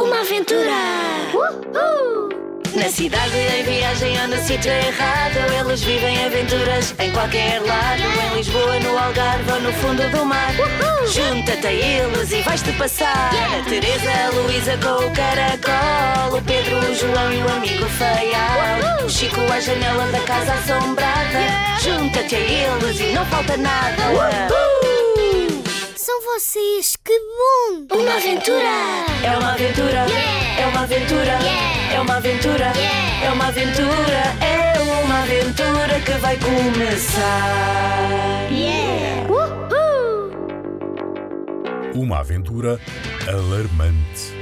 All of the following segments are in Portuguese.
Uma aventura! Na cidade, em viagem ou no sítio errado Eles vivem aventuras em qualquer lado. Em Lisboa, no Algarve ou no fundo do mar. Junta-te a eles e vais-te passar. A Teresa, a Luísa com o caracol. O Pedro, o João e o amigo feial O Chico à janela da casa assombrada. Junta-te a eles e não falta nada. São vocês, que bom! Uma aventura! É uma aventura! É uma aventura! É uma aventura! É uma aventura! É uma aventura que vai começar! Uma aventura alarmante.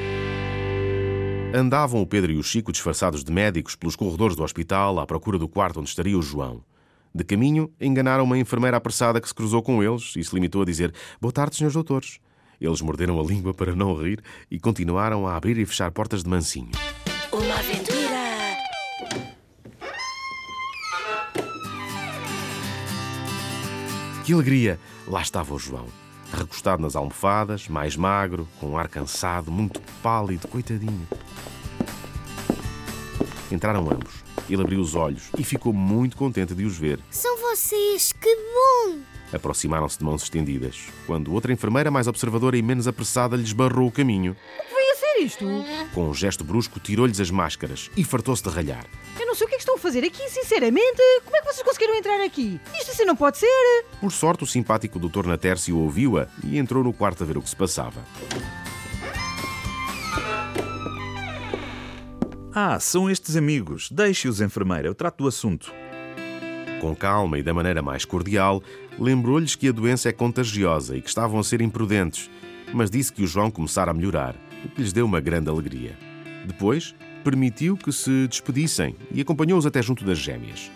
Andavam o Pedro e o Chico disfarçados de médicos pelos corredores do hospital à procura do quarto onde estaria o João. De caminho, enganaram uma enfermeira apressada que se cruzou com eles e se limitou a dizer Boa tarde, senhores doutores. Eles morderam a língua para não rir e continuaram a abrir e fechar portas de mansinho. Uma aventura! Que alegria! Lá estava o João, recostado nas almofadas, mais magro, com um ar cansado, muito pálido, coitadinho. Entraram ambos. Ele abriu os olhos e ficou muito contente de os ver. São vocês, que bom! Aproximaram-se de mãos estendidas, quando outra enfermeira, mais observadora e menos apressada, lhes barrou o caminho. Vem a ser isto? Com um gesto brusco, tirou-lhes as máscaras e fartou-se de ralhar. Eu não sei o que é que estão a fazer aqui, sinceramente. Como é que vocês conseguiram entrar aqui? Isto assim não pode ser. Por sorte, o simpático Dr. Natércio ouviu-a e entrou no quarto a ver o que se passava. Ah, são estes amigos. Deixe-os, enfermeira, eu trato do assunto. Com calma e da maneira mais cordial, lembrou-lhes que a doença é contagiosa e que estavam a ser imprudentes, mas disse que o João começara a melhorar, o que lhes deu uma grande alegria. Depois, permitiu que se despedissem e acompanhou-os até junto das gêmeas.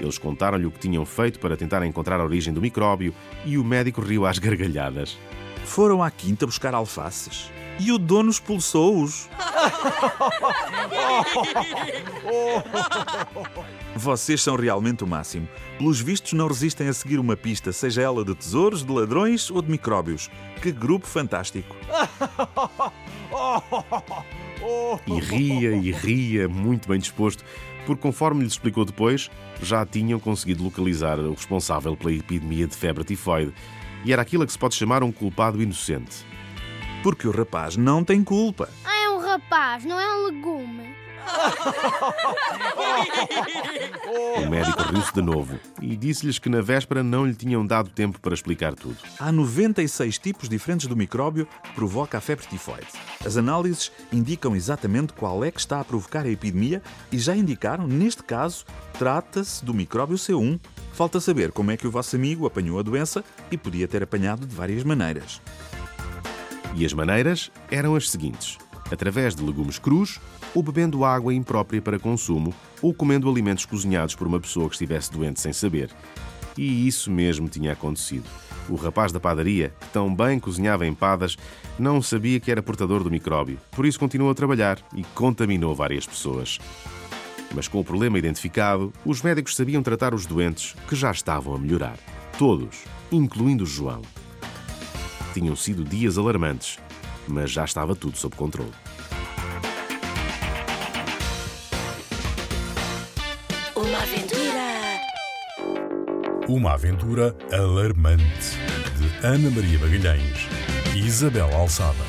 Eles contaram-lhe o que tinham feito para tentar encontrar a origem do micróbio e o médico riu às gargalhadas. Foram à quinta buscar alfaces. E o dono expulsou-os. Vocês são realmente o máximo. Pelos vistos, não resistem a seguir uma pista, seja ela de tesouros, de ladrões ou de micróbios. Que grupo fantástico! E ria e ria, muito bem disposto, porque, conforme lhes explicou depois, já tinham conseguido localizar o responsável pela epidemia de febre tifoide. E era aquilo a que se pode chamar um culpado inocente. Porque o rapaz não tem culpa. Ah, é um rapaz, não é um legume. O médico riu-se de novo e disse-lhes que na véspera não lhe tinham dado tempo para explicar tudo. Há 96 tipos diferentes do micróbio que provoca a febre tifoide. As análises indicam exatamente qual é que está a provocar a epidemia e já indicaram, neste caso, trata-se do micróbio C1. Falta saber como é que o vosso amigo apanhou a doença e podia ter apanhado de várias maneiras. E as maneiras eram as seguintes: através de legumes crus, ou bebendo água imprópria para consumo, ou comendo alimentos cozinhados por uma pessoa que estivesse doente sem saber. E isso mesmo tinha acontecido. O rapaz da padaria, que tão bem cozinhava empadas, não sabia que era portador do micróbio, por isso continuou a trabalhar e contaminou várias pessoas. Mas com o problema identificado, os médicos sabiam tratar os doentes que já estavam a melhorar. Todos, incluindo o João. Tinham sido dias alarmantes, mas já estava tudo sob controle. Uma aventura! Uma aventura alarmante. De Ana Maria Magalhães e Isabel Alçada.